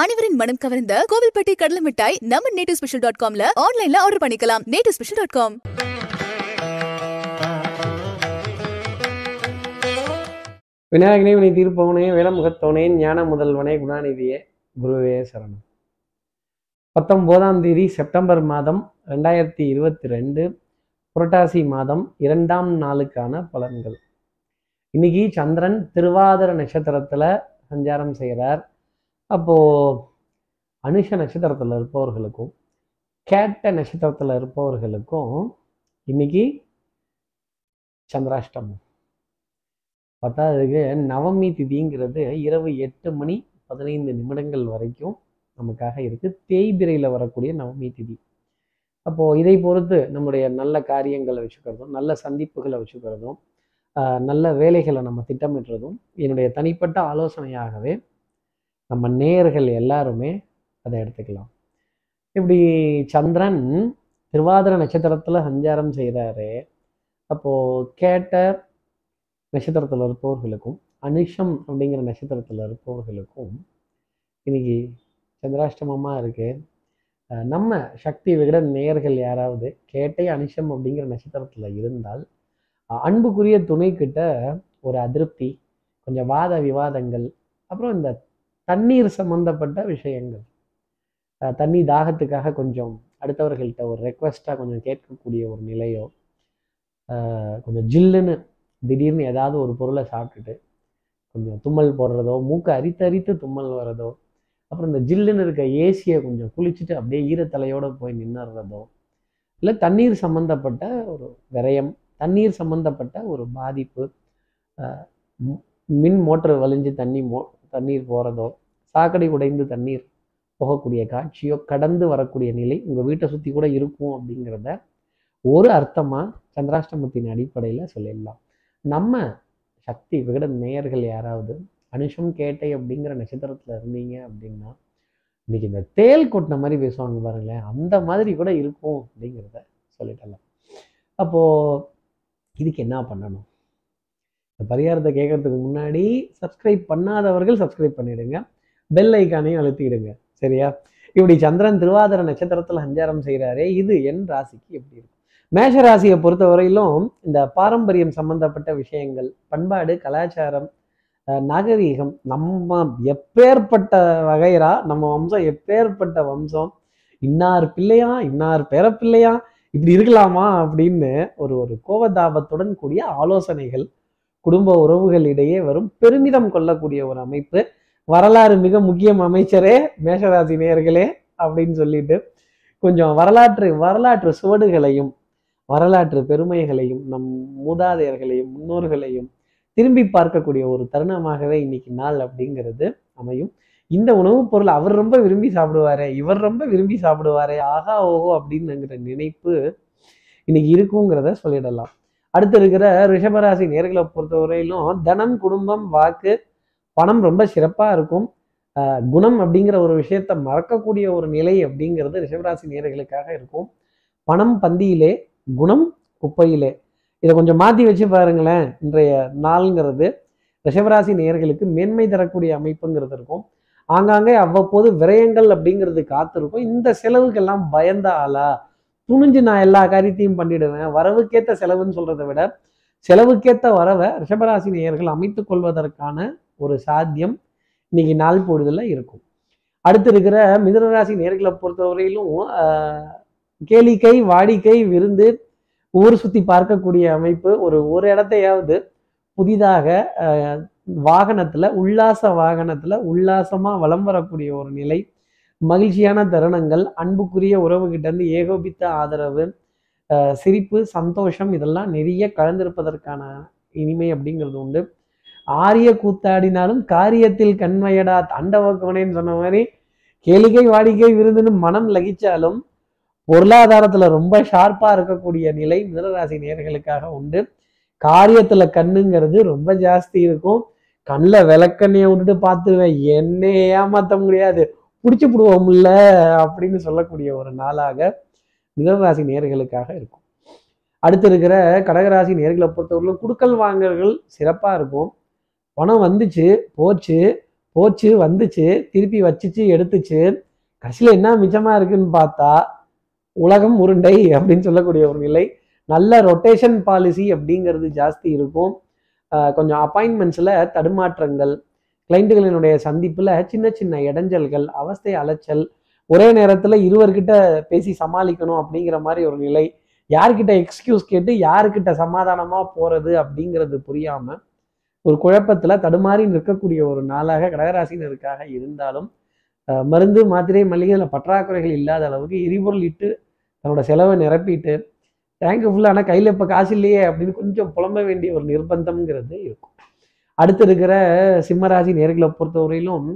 அனைவரின் மனம் கவர்ந்த கோவில்பட்டி கடலை மிட்டாய் நம்ம நேட்டிவ் ஸ்பெஷல் டாட் காம்ல ஆன்லைன்ல ஆர்டர் பண்ணிக்கலாம். Native special dot com. விநாயகனே வினை தீர்ப்பவனே வேலமுகத்தவனே ஞான முதல்வனே குணாநிதியே குருவே சரணம். பத்தொம்போதாம் தேதி செப்டம்பர் மாதம் ரெண்டாயிரத்தி இருபத்தி ரெண்டு புரட்டாசி மாதம் இரண்டாம் நாளுக்கான பலன்கள். இன்னைக்கு சந்திரன் திருவாதிர நட்சத்திரத்துல சஞ்சாரம் செய்கிறார் அப்போது அனுஷ நட்சத்திரத்தில் இருப்பவர்களுக்கும் கேட்ட நட்சத்திரத்தில் இருப்பவர்களுக்கும் இன்னைக்கு சந்திராஷ்டமம். பத்தாவதுக்கு நவமி திதிங்கிறது இரவு எட்டு மணி பதினைந்து நிமிடங்கள் வரைக்கும் நமக்காக இருக்குது தேய்பிரையில் வரக்கூடிய நவமி திதி. அப்போது இதை பொறுத்து நம்முடைய நல்ல காரியங்களை வச்சுக்கிறதும் நல்ல சந்திப்புகளை வச்சுக்கிறதும் நல்ல வேலைகளை நம்ம திட்டமிடுறதும் என்னுடைய தனிப்பட்ட ஆலோசனையாகவே நம்ம நேயர்கள் எல்லாருமே அதை எடுத்துக்கலாம். இப்படி சந்திரன் திருவாதிர நட்சத்திரத்தில் சஞ்சாரம் செய்கிறாரு அப்போது கேட்ட நட்சத்திரத்தில் இருப்பவர்களுக்கும் அனுஷம் அப்படிங்கிற நட்சத்திரத்தில் இருப்பவர்களுக்கும் இன்னைக்கு சந்திராஷ்டமமாக இருக்குது நம்ம சக்தி விகட நேயர்கள் யாராவது கேட்டை அனுஷம் அப்படிங்கிற நட்சத்திரத்தில் இருந்தால் அன்புக்குரிய அன்புக்குரிய துணைக்கிட்ட ஒரு அதிருப்தி கொஞ்சம் வாத விவாதங்கள் அப்புறம் இந்த தண்ணீர் சம்பந்தப்பட்ட விஷயங்கள். தண்ணி தாகத்துக்காக கொஞ்சம் அடுத்தவர்கள்ட்ட ஒரு ரெக்வஸ்ட்டாக கொஞ்சம் கேட்கக்கூடிய ஒரு நிலையோ கொஞ்சம் ஜில்லுன்னு திடீர்னு ஏதாவது ஒரு பொருளை சாப்பிட்டுட்டு கொஞ்சம் தும்மல் போடுறதோ மூக்கை அரித்து அரித்து தும்மல் வர்றதோ அப்புறம் இந்த ஜில்லுன்னு இருக்க ஏசியை கொஞ்சம் குளிச்சுட்டு அப்படியே ஈரத்தலையோடு போய் நின்னுறதோ இல்லை தண்ணீர் சம்மந்தப்பட்ட ஒரு விரயம் தண்ணீர் சம்மந்தப்பட்ட ஒரு பாதிப்பு மின் மோட்டர் வலிஞ்சு தண்ணி மோ தண்ணீர் போகிறதோ சாக்கடை உடைந்து தண்ணீர் போகக்கூடிய காட்சியோ கடந்து வரக்கூடிய நிலை உங்கள் வீட்டை சுற்றி கூட இருக்கும் அப்படிங்கிறத ஒரு அர்த்தமாக சந்திராஷ்டமத்தின் அடிப்படையில் சொல்லிடலாம். நம்ம சக்தி விகட நேயர்கள் யாராவது அனுஷம் கேட்டை அப்படிங்கிற நட்சத்திரத்தில் இருந்தீங்க அப்படின்னா இன்னைக்கு இந்த தேல் கொட்டின மாதிரி பேசுவாங்க பாருங்களேன் அந்த மாதிரி கூட இருக்கும் அப்படிங்கிறத சொல்லிட்டலாம். அப்போது இதுக்கு என்ன பண்ணணும்? இந்த பரிகாரத்தை கேட்கறதுக்கு முன்னாடி சப்ஸ்கிரைப் பண்ணாதவர்கள் சப்ஸ்கிரைப் பண்ணிடுங்க. பெல் ஐக்கானையும் அழுத்திடுங்க. சரியா? இப்படி சந்திரன் திருவாதிர நட்சத்திரத்தில் சஞ்சாரம் செய்கிறாரே இது என் ராசிக்கு எப்படி இருக்கும்? மேஷ ராசியை பொறுத்த வரையிலும் இந்த பாரம்பரியம் சம்பந்தப்பட்ட விஷயங்கள் பண்பாடு கலாச்சாரம் நாகரீகம் நம்ம எப்பேற்பட்ட வகைரா நம்ம வம்சம் எப்பேற்பட்ட வம்சம் இன்னார் பிள்ளையா இன்னார் பேரப்பிள்ளையா இப்படி இருக்கலாமா அப்படின்னு ஒரு ஒரு கோவதாபத்துடன் கூடிய ஆலோசனைகள் குடும்ப உறவுகளிடையே வரும் பெருமிதம் கொள்ளக்கூடிய ஒரு அமைப்பு. வரலாறு மிக முக்கியம் அமைச்சரே மேஷராசி நேயர்களே அப்படின்னு சொல்லிட்டு கொஞ்சம் வரலாற்று வரலாற்று சுவடுகளையும் வரலாற்று பெருமைகளையும் நம் மூதாதையர்களையும் முன்னோர்களையும் திரும்பி பார்க்கக்கூடிய ஒரு தருணமாகவே இன்னைக்கு நாள் அப்படிங்கிறது அமையும். இந்த உணவுப் பொருள் அவர் ரொம்ப விரும்பி சாப்பிடுவாரே இவர் ரொம்ப விரும்பி சாப்பிடுவாரே ஆகா ஓஹோ அப்படின்னுங்கிற நினைப்பு இன்னைக்கு இருக்குங்கிறத சொல்லிடலாம். அடுத்து இருக்கிற ரிஷபராசி நேர்களை பொறுத்தவரையிலும் தனம் குடும்பம் வாக்கு பணம் ரொம்ப சிறப்பாக இருக்கும். குணம் அப்படிங்கிற ஒரு விஷயத்த மறக்கக்கூடிய ஒரு நிலை அப்படிங்கிறது ரிஷபராசி நேர்களுக்காக இருக்கும். பணம் பந்தியிலே குணம் குப்பையிலே. இதை கொஞ்சம் மாற்றி வச்சு பாருங்களேன் இன்றைய நாளுங்கிறது. ரிஷபராசி நேயர்களுக்கு மேன்மை தரக்கூடிய அமைப்புங்கிறது இருக்கும். ஆங்காங்கே அவ்வப்போது விரயங்கள் அப்படிங்கிறது காத்திருக்கும். இந்த செலவுக்கெல்லாம் பயந்த ஆளா துணிஞ்சு நான் எல்லா காரியத்தையும் பண்ணிடுவேன். வரவுக்கேற்ற செலவுன்னு சொல்கிறத விட செலவுக்கேற்ற வரவை ரிஷபராசி நேயர்கள் அமைத்து கொள்வதற்கான ஒரு சாத்தியம் இன்னைக்கு நாள் போடுதலில் இருக்கும். அடுத்து இருக்கிற மிதனராசி நேர்களை பொறுத்தவரையிலும் கேளிக்கை வாடிக்கை விருந்து ஊர் சுற்றி பார்க்கக்கூடிய அமைப்பு ஒரு ஒரு இடத்தையாவது புதிதாக வாகனத்தில் உல்லாச வாகனத்தில் உல்லாசமாக வலம் வரக்கூடிய ஒரு நிலை மகிழ்ச்சியான தருணங்கள் அன்புக்குரிய உறவுகிட்டேருந்து ஏகோபித்த ஆதரவு சிரிப்பு சந்தோஷம் இதெல்லாம் நிறைய கலந்திருப்பதற்கான இனிமை அப்படிங்கிறது உண்டு. ஆரிய கூத்தாடினாலும் காரியத்தில் கண்மையடா தாண்டவக்கவனேன்னு சொன்ன மாதிரி கேளிக்கை வாடிக்கை விருதுன்னு மனம் லகிச்சாலும் பொருளாதாரத்துல ரொம்ப ஷார்ப்பா இருக்கக்கூடிய நிலை மிதனராசி நேர்களுக்காக உண்டு. காரியத்துல கண்ணுங்கிறது ரொம்ப ஜாஸ்தி இருக்கும். கண்ணில் விளக்கண்ணையை விட்டுட்டு பார்த்துருவேன். என்னை ஏமாற்ற முடியாது. பிடிச்சி விடுவோம்ல அப்படின்னு சொல்லக்கூடிய ஒரு நாளாக மிதனராசி நேர்களுக்காக இருக்கும். அடுத்து இருக்கிற கடகராசி நேர்களை பொறுத்தவரையிலும் குடுக்கல் வாங்கல்கள் சிறப்பாக இருக்கும். பணம் வந்துச்சு போச்சு போச்சு வந்துச்சு திருப்பி வச்சுச்சு எடுத்துச்சு. கடைசியில் என்ன மிச்சமாக இருக்குன்னு பார்த்தா உலகம் உருண்டை அப்படின்னு சொல்லக்கூடிய ஒரு நிலை. நல்ல ரொட்டேஷன் பாலிசி அப்படிங்கிறது ஜாஸ்தி இருக்கும். கொஞ்சம் அப்பாயின்மெண்ட்ஸில் தடுமாற்றங்கள் கிளைண்ட்டுகளினுடைய சந்திப்பில் சின்ன சின்ன இடைஞ்சல்கள் அவஸ்தை அலைச்சல் ஒரே நேரத்தில் இருவர்கிட்ட பேசி சமாளிக்கணும் அப்படிங்கிற மாதிரி ஒரு நிலை. யார்கிட்ட எக்ஸ்கியூஸ் கேட்டு யாருக்கிட்ட சமாதானமாக போகிறது அப்படிங்கிறது புரியாமல் ஒரு குழப்பத்தில் தடுமாறி நிற்கக்கூடிய ஒரு நாளாக கடகராசினருக்காக இருந்தாலும் மருந்து மாத்திரை மளிகையில் பற்றாக்குறைகள் இல்லாத அளவுக்கு எரிபொருள் இட்டு தன்னோட செலவை நிரப்பிட்டு டேங்க் ஃபுல்லாக ஆனால் கையில் இப்போ காசு இல்லையே அப்படின்னு கொஞ்சம் புலம்ப வேண்டிய ஒரு நிர்பந்தம்ங்கிறது இருக்கும். அடுத்து இருக்கிற சிம்மராசி நேர்களை பொறுத்தவரையிலும்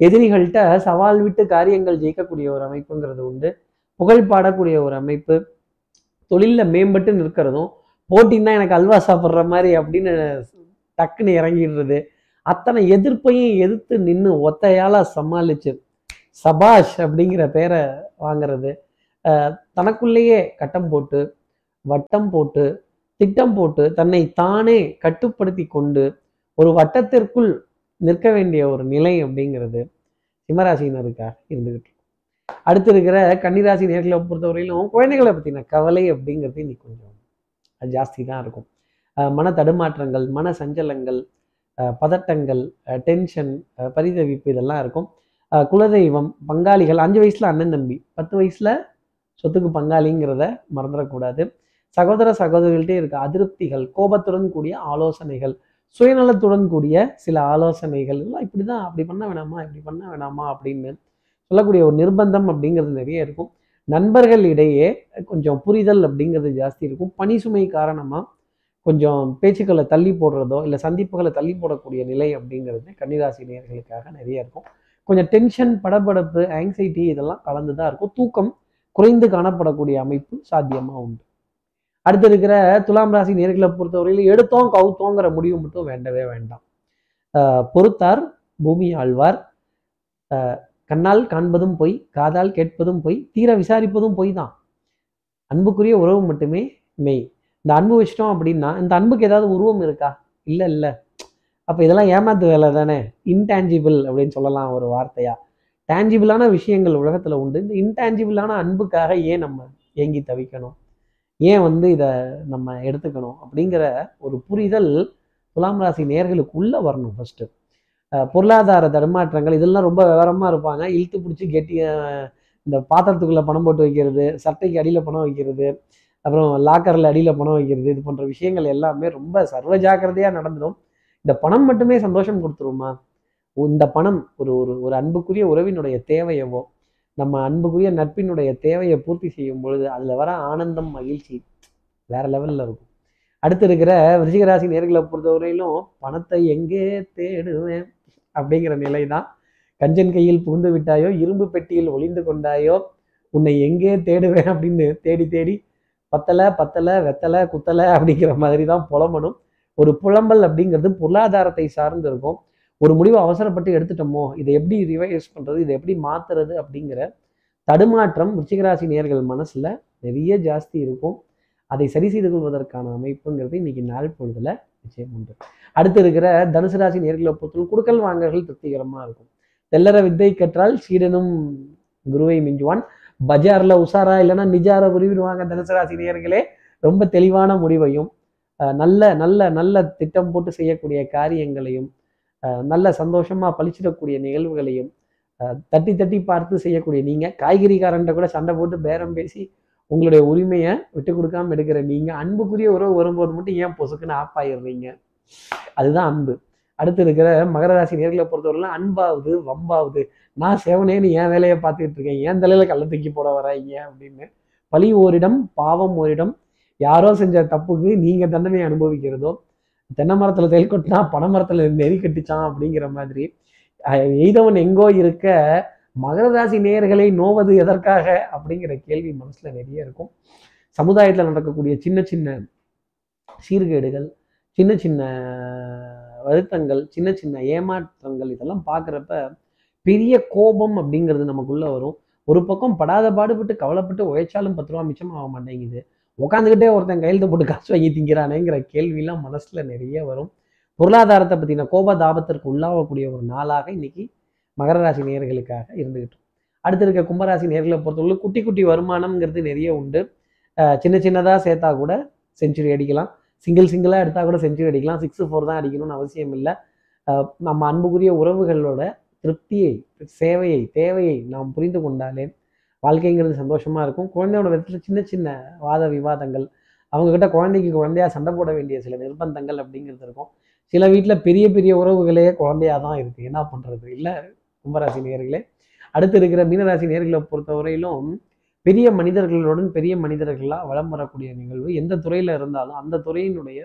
எதிரிகள்கிட்ட சவால் விட்டு காரியங்கள் ஜெயிக்கக்கூடிய ஒரு அமைப்புங்கிறது உண்டு. புகழ் பாடக்கூடிய ஒரு அமைப்பு. தொழிலில் மேம்பட்டு நிற்கிறதும் போட்டின்னா எனக்கு அல்வா சாப்பிட்ற மாதிரி அப்படின்னு டக்குன்னு இறங்கிடுறது. அத்தனை எதிர்ப்பையும் எதிர்த்து நின்று ஒத்தையால சமாளிச்சு சபாஷ் அப்படிங்கிற பேரை வாங்குறது. தனக்குள்ளேயே கட்டம் போட்டு வட்டம் போட்டு திட்டம் போட்டு தன்னை தானே கட்டுப்படுத்தி கொண்டு ஒரு வட்டத்திற்குள் நிற்க வேண்டிய ஒரு நிலை அப்படிங்கிறது சிம்மராசினருக்காக இருந்துகிட்டு அடுத்து இருக்கிற கன்னிராசி நேர்களை பொறுத்தவரையிலும் குழந்தைகளை பற்றின கவலை அப்படிங்கிறது இன்னைக்கு கொஞ்சம் அது ஜாஸ்தி தான் இருக்கும். மன தடுமாற்றங்கள் மன சஞ்சலங்கள் பதட்டங்கள் டென்ஷன் பரிதவிப்பு இதெல்லாம் இருக்கும். குலதெய்வம் பங்காளிகள் அஞ்சு வயசுல அண்ணன் தம்பி பத்து வயசுல சொத்துக்கு பங்காளிங்கிறத மறந்துடக்கூடாது. சகோதர சகோதரிகள்கிட்டே இருக்க அதிருப்திகள் கோபத்துடன் கூடிய ஆலோசனைகள் சுயநலத்துடன் கூடிய சில ஆலோசனைகள் எல்லாம் இப்படி தான் அப்படி பண்ண வேணாமா இப்படி பண்ண வேணாமா அப்படின்னு சொல்லக்கூடிய ஒரு நிர்பந்தம் அப்படிங்கிறது நிறைய இருக்கும். நண்பர்கள் இடையே கொஞ்சம் புரிதல் அப்படிங்கிறது ஜாஸ்தி இருக்கும். பணி சுமை காரணமாக கொஞ்சம் பேச்சுக்களை தள்ளி போடுறதோ இல்லை சந்திப்புகளை தள்ளி போடக்கூடிய நிலை அப்படிங்கிறது கன்னிராசி நேர்களுக்காக நிறைய இருக்கும். கொஞ்சம் டென்ஷன் படபடப்பு ஆங்ஸைட்டி இதெல்லாம் கலந்து தான் இருக்கும். தூக்கம் குறைந்து காணப்படக்கூடிய அமைப்பு சாத்தியமாக உண்டு. அடுத்து இருக்கிற துலாம் ராசி நேர்களை பொறுத்தவரையில் எடுத்தோம் கவுத்தோங்கிற முடிவு மட்டும் வேண்டவே வேண்டாம். பொறுத்தார் பூமி ஆழ்வார். கண்ணால் காண்பதும் பொய் காதால் கேட்பதும் பொய் தீர விசாரிப்பதும் பொய் தான். அன்புக்குரிய உறவு மட்டுமே மெய். இந்த அன்பு வச்சிட்டோம் அப்படின்னா இந்த அன்புக்கு ஏதாவது உருவம் இருக்கா? இல்லை இல்லை. அப்போ இதெல்லாம் ஏமாத்து வேலை தானே? இன்டான்ஜிபிள் அப்படின்னு சொல்லலாம் ஒரு வார்த்தையா? டேஞ்சிபிளான விஷயங்கள் உலகத்தில் உண்டு. இந்த இன்டான்ஜிபிளான அன்புக்காக ஏன் நம்ம ஏங்கி தவிக்கணும்? ஏன் வந்து இதை நம்ம எடுத்துக்கணும் அப்படிங்கிற ஒரு புரிதல் துலாம் ராசி நேர்களுக்குள்ளே வரணும் ஃபஸ்ட்டு பொருளாதார தடுமாற்றங்கள் இதெல்லாம் ரொம்ப விவரமாக இருப்பாங்க. இழுத்து பிடிச்சி கெட்டி இந்த பாத்திரத்துக்குள்ளே பணம் போட்டு வைக்கிறது சட்டைக்கு அடியில் பணம் வைக்கிறது அப்புறம் லாக்கரில் அடியில் பணம் வைக்கிறது இது போன்ற விஷயங்கள் எல்லாமே ரொம்ப சர்வ ஜாக்கிரதையாக நடந்துடும். இந்த பணம் மட்டுமே சந்தோஷம் கொடுத்துருமா? இந்த பணம் ஒரு ஒரு ஒரு அன்புக்குரிய உறவினுடைய தேவையவோ நம்ம அன்புக்குரிய நட்பினுடைய தேவையை பூர்த்தி செய்யும் பொழுது அதில் வர ஆனந்தம் மகிழ்ச்சி வேற லெவலில் இருக்கும். அடுத்து இருக்கிற ரிஷிகராசி நேர்களை பொறுத்தவரையிலும் பணத்தை எங்கே தேடுவேன் அப்படிங்கிற நிலை தான் கஞ்சன் கையில் புகுந்து விட்டாயோ இரும்பு பெட்டியில் ஒளிந்து கொண்டாயோ உன்னை எங்கே தேடுவேன் அப்படின்னு தேடி தேடி பத்தலை பத்தலை வெத்தலை குத்தலை அப்படிங்கிற மாதிரி தான் புலம்பணும். ஒரு புலம்பல் அப்படிங்கிறது பொருளாதாரத்தை சார்ந்து இருக்கும். ஒரு முடிவை அவசரப்பட்டு எடுத்துட்டோமோ இதை எப்படி ரிவைஸ் பண்ணுறது இதை எப்படி மாற்றுறது அப்படிங்கிற தடுமாற்றம் விருச்சிகராசி நேர்கள் மனசில் நிறைய ஜாஸ்தி இருக்கும். அதை சரி செய்து கொள்வதற்கான அமைப்புங்கிறது இன்னைக்கு நாள் பொழுதுல நிச்சயம் உண்டு. அடுத்து இருக்கிற தனுசு ராசி நேர்களை பொறுத்தவரை குடுக்கல் வாங்கல்கள் திருப்திகரமாக இருக்கும். தெல்லற வித்தை கற்றால் சீடனும் குருவை மிஞ்சுவான். பஜார்ல உஷாரா இல்லைன்னா நிஜார உருவிடுவாங்க தனுசு ராசி நேர்களே. ரொம்ப தெளிவான முடிவையும் நல்ல நல்ல நல்ல திட்டம் போட்டு செய்யக்கூடிய காரியங்களையும் நல்ல சந்தோஷமா பழிச்சிடக்கூடிய நிகழ்வுகளையும் அஹ், தட்டி தட்டி பார்த்து செய்யக்கூடிய நீங்க காய்கறிக்காரன்ட்ட கூட சண்டை போட்டு பேரம் பேசி உங்களுடைய உரிமையை விட்டு கொடுக்காம எடுக்கிற நீங்க அன்புக்குரிய உறவு வரும்போது மட்டும் ஏன் பொசுக்குன்னு ஆஃப் ஆயிடுறீங்க அதுதான் அன்பு. அடுத்து இருக்கிற மகர ராசி நேர்களை பொறுத்தவரைலாம் அன்பாவது வம்பாவது. நான் சேவனேன்னு என் வேலையை பார்த்துட்டு இருக்கேன். என் தலையில கள்ள தூக்கி போட வராங்க அப்படின்னு. பழி ஓரிடம் பாவம் ஓரிடம். யாரோ செஞ்ச தப்புக்கு நீங்க தண்டனை அனுபவிக்கிறதோ தென்னை மரத்தில் தேல் கொட்டினா பனை நெறி கட்டிச்சான் அப்படிங்கிற மாதிரி. எய்தவன் எங்கோ இருக்க மகர ராசி நேயர்களை நோவது எதற்காக அப்படிங்கிற கேள்வி மனசில் நிறைய இருக்கும். சமுதாயத்தில் நடக்கக்கூடிய சின்ன சின்ன சீர்கேடுகள் சின்ன சின்ன வருத்தங்கள் சின்ன சின்ன ஏமாற்றங்கள் இதெல்லாம் பார்க்குறப்ப பெரிய கோபம் அப்படிங்கிறது நமக்குள்ளே வரும். ஒரு பக்கம் படாத பாடுபட்டு கவலைப்பட்டு உழைச்சாலும் பத்து ரூபா மிச்சம் ஆக மாட்டேங்குது. உட்காந்துக்கிட்டே ஒருத்தன் கையெழுத்து போட்டு காசு வாங்கி திங்கிறானேங்கிற கேள்விலாம் மனசில் நிறைய வரும். பொருளாதாரத்தை பற்றின கோப தாபத்திற்கு உள்ளாகக்கூடிய ஒரு நாளாக இன்னைக்கு மகர ராசி நேர்களுக்காக இருந்துகிட்டு அடுத்து இருக்க கும்பராசி நேர்களை பொறுத்தவரை குட்டி குட்டி வருமானம்ங்கிறது நிறைய உண்டு. சின்ன சின்னதாக சேர்த்தா கூட செஞ்சுரி அடிக்கலாம். சிங்கிள் சிங்கிளாக எடுத்தால் கூட செஞ்சுரி அடிக்கலாம். சிக்ஸ் ஃபோர் தான் அடிக்கணும்னு அவசியம் இல்லை. நம்ம அன்புக்குரிய உறவுகளோட திருப்தியை சேவையை தேவையை நாம் புரிந்து கொண்டாலே வாழ்க்கைங்கிறது சந்தோஷமாக இருக்கும். குழந்தையோட விதத்தில் சின்ன சின்ன வாத விவாதங்கள் அவங்கக்கிட்ட குழந்தைக்கு குழந்தையா சண்டை போட வேண்டிய சில நிர்பந்தங்கள் அப்படிங்கிறது இருக்கும். சில வீட்டில் பெரிய பெரிய உறவுகளே குழந்தையாக தான் இருக்குது என்ன பண்ணுறது இல்லை கும்பராசி நேர்களே அடுத்து இருக்கிற மீனராசி நேர்களை பொறுத்தவரையிலும் பெரிய மனிதர்களுடன் பெரிய மனிதர்களாக வளம் வரக்கூடிய நிகழ்வு எந்த துறையில் இருந்தாலும் அந்த துறையினுடைய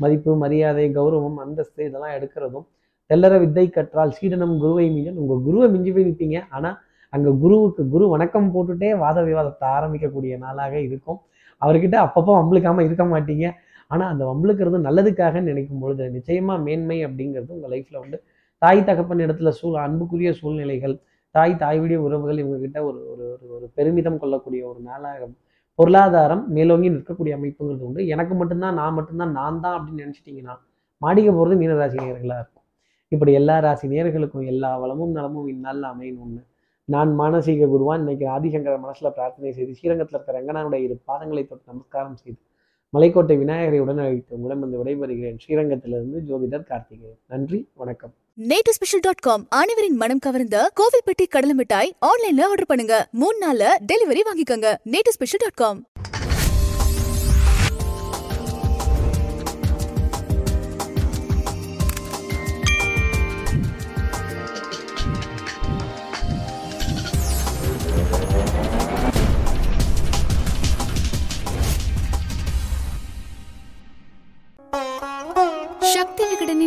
மதிப்பு மரியாதை கௌரவம் அந்தஸ்து இதெல்லாம் எடுக்கிறதும் தெல்லற வித்தை கற்றால் சீடனம் குருவை மிஞ்சன் உங்கள் குருவை மிஞ்சி போய் நிற்பீங்க ஆனால் அங்கே குருவுக்கு குரு வணக்கம் போட்டுட்டே வாத விவாதத்தை ஆரம்பிக்கக்கூடிய நாளாக இருக்கும். அவர்கிட்ட அப்பப்போ வம்பளுக்காமல் இருக்க மாட்டீங்க. ஆனால் அந்த வம்பளுக்கிறது நல்லதுக்காக நினைக்கும் பொழுது நிச்சயமாக மேன்மை அப்படிங்கிறது உங்கள் லைஃப்பில் வந்து தாய் தகப்பன் இடத்துல சூழ் அன்புக்குரிய சூழ்நிலைகள் தாய் தாய்வுடைய உறவுகள் இவங்ககிட்ட ஒரு ஒரு ஒரு ஒரு பெருமிதம் கொள்ளக்கூடிய ஒரு நாளாக பொருளாதாரம் மேலோங்கி நிற்கக்கூடிய அமைப்புங்கிறது உண்டு. எனக்கு மட்டும்தான் நான் மட்டும்தான் நான் தான் அப்படின்னு நினச்சிட்டிங்கன்னா மாடிக்க போகிறது மீனராசி நேர்களாக இருக்கும். இப்படி எல்லா ராசி நேர்களுக்கும் எல்லா வளமும் நலமும் இந்நாளில் அமையணும்னு நான் மானசீக குருவான். இன்னைக்கு ஆதிசங்கர மனசுல பிரார்த்தனை செய்து ஸ்ரீரங்கத்தில் இருக்கிற ரங்கனாவுடைய இரு பாதங்களை தொட்டு நமஸ்காரம் செய்து மலைக்கோட்டை விநாயகரை உடன் அழைத்து உங்களிடம் வந்து விடைபெறுகிறேன். ஸ்ரீரங்கத்திலிருந்து ஜோதிடர் கார்த்திகேயன். நன்றி வணக்கம். நேட்டு ஸ்பெஷல் டாட் காம் அனைவரின் மனம் கவர்ந்த கோவில்பட்டி கடலை மிட்டாய் ஆன்லைன்ல ஆர்டர் பண்ணுங்க. மூணு நாள்ல டெலிவரி வாங்கிக்கோங்க. நேட்டு ஸ்பெஷல் டாட் காம்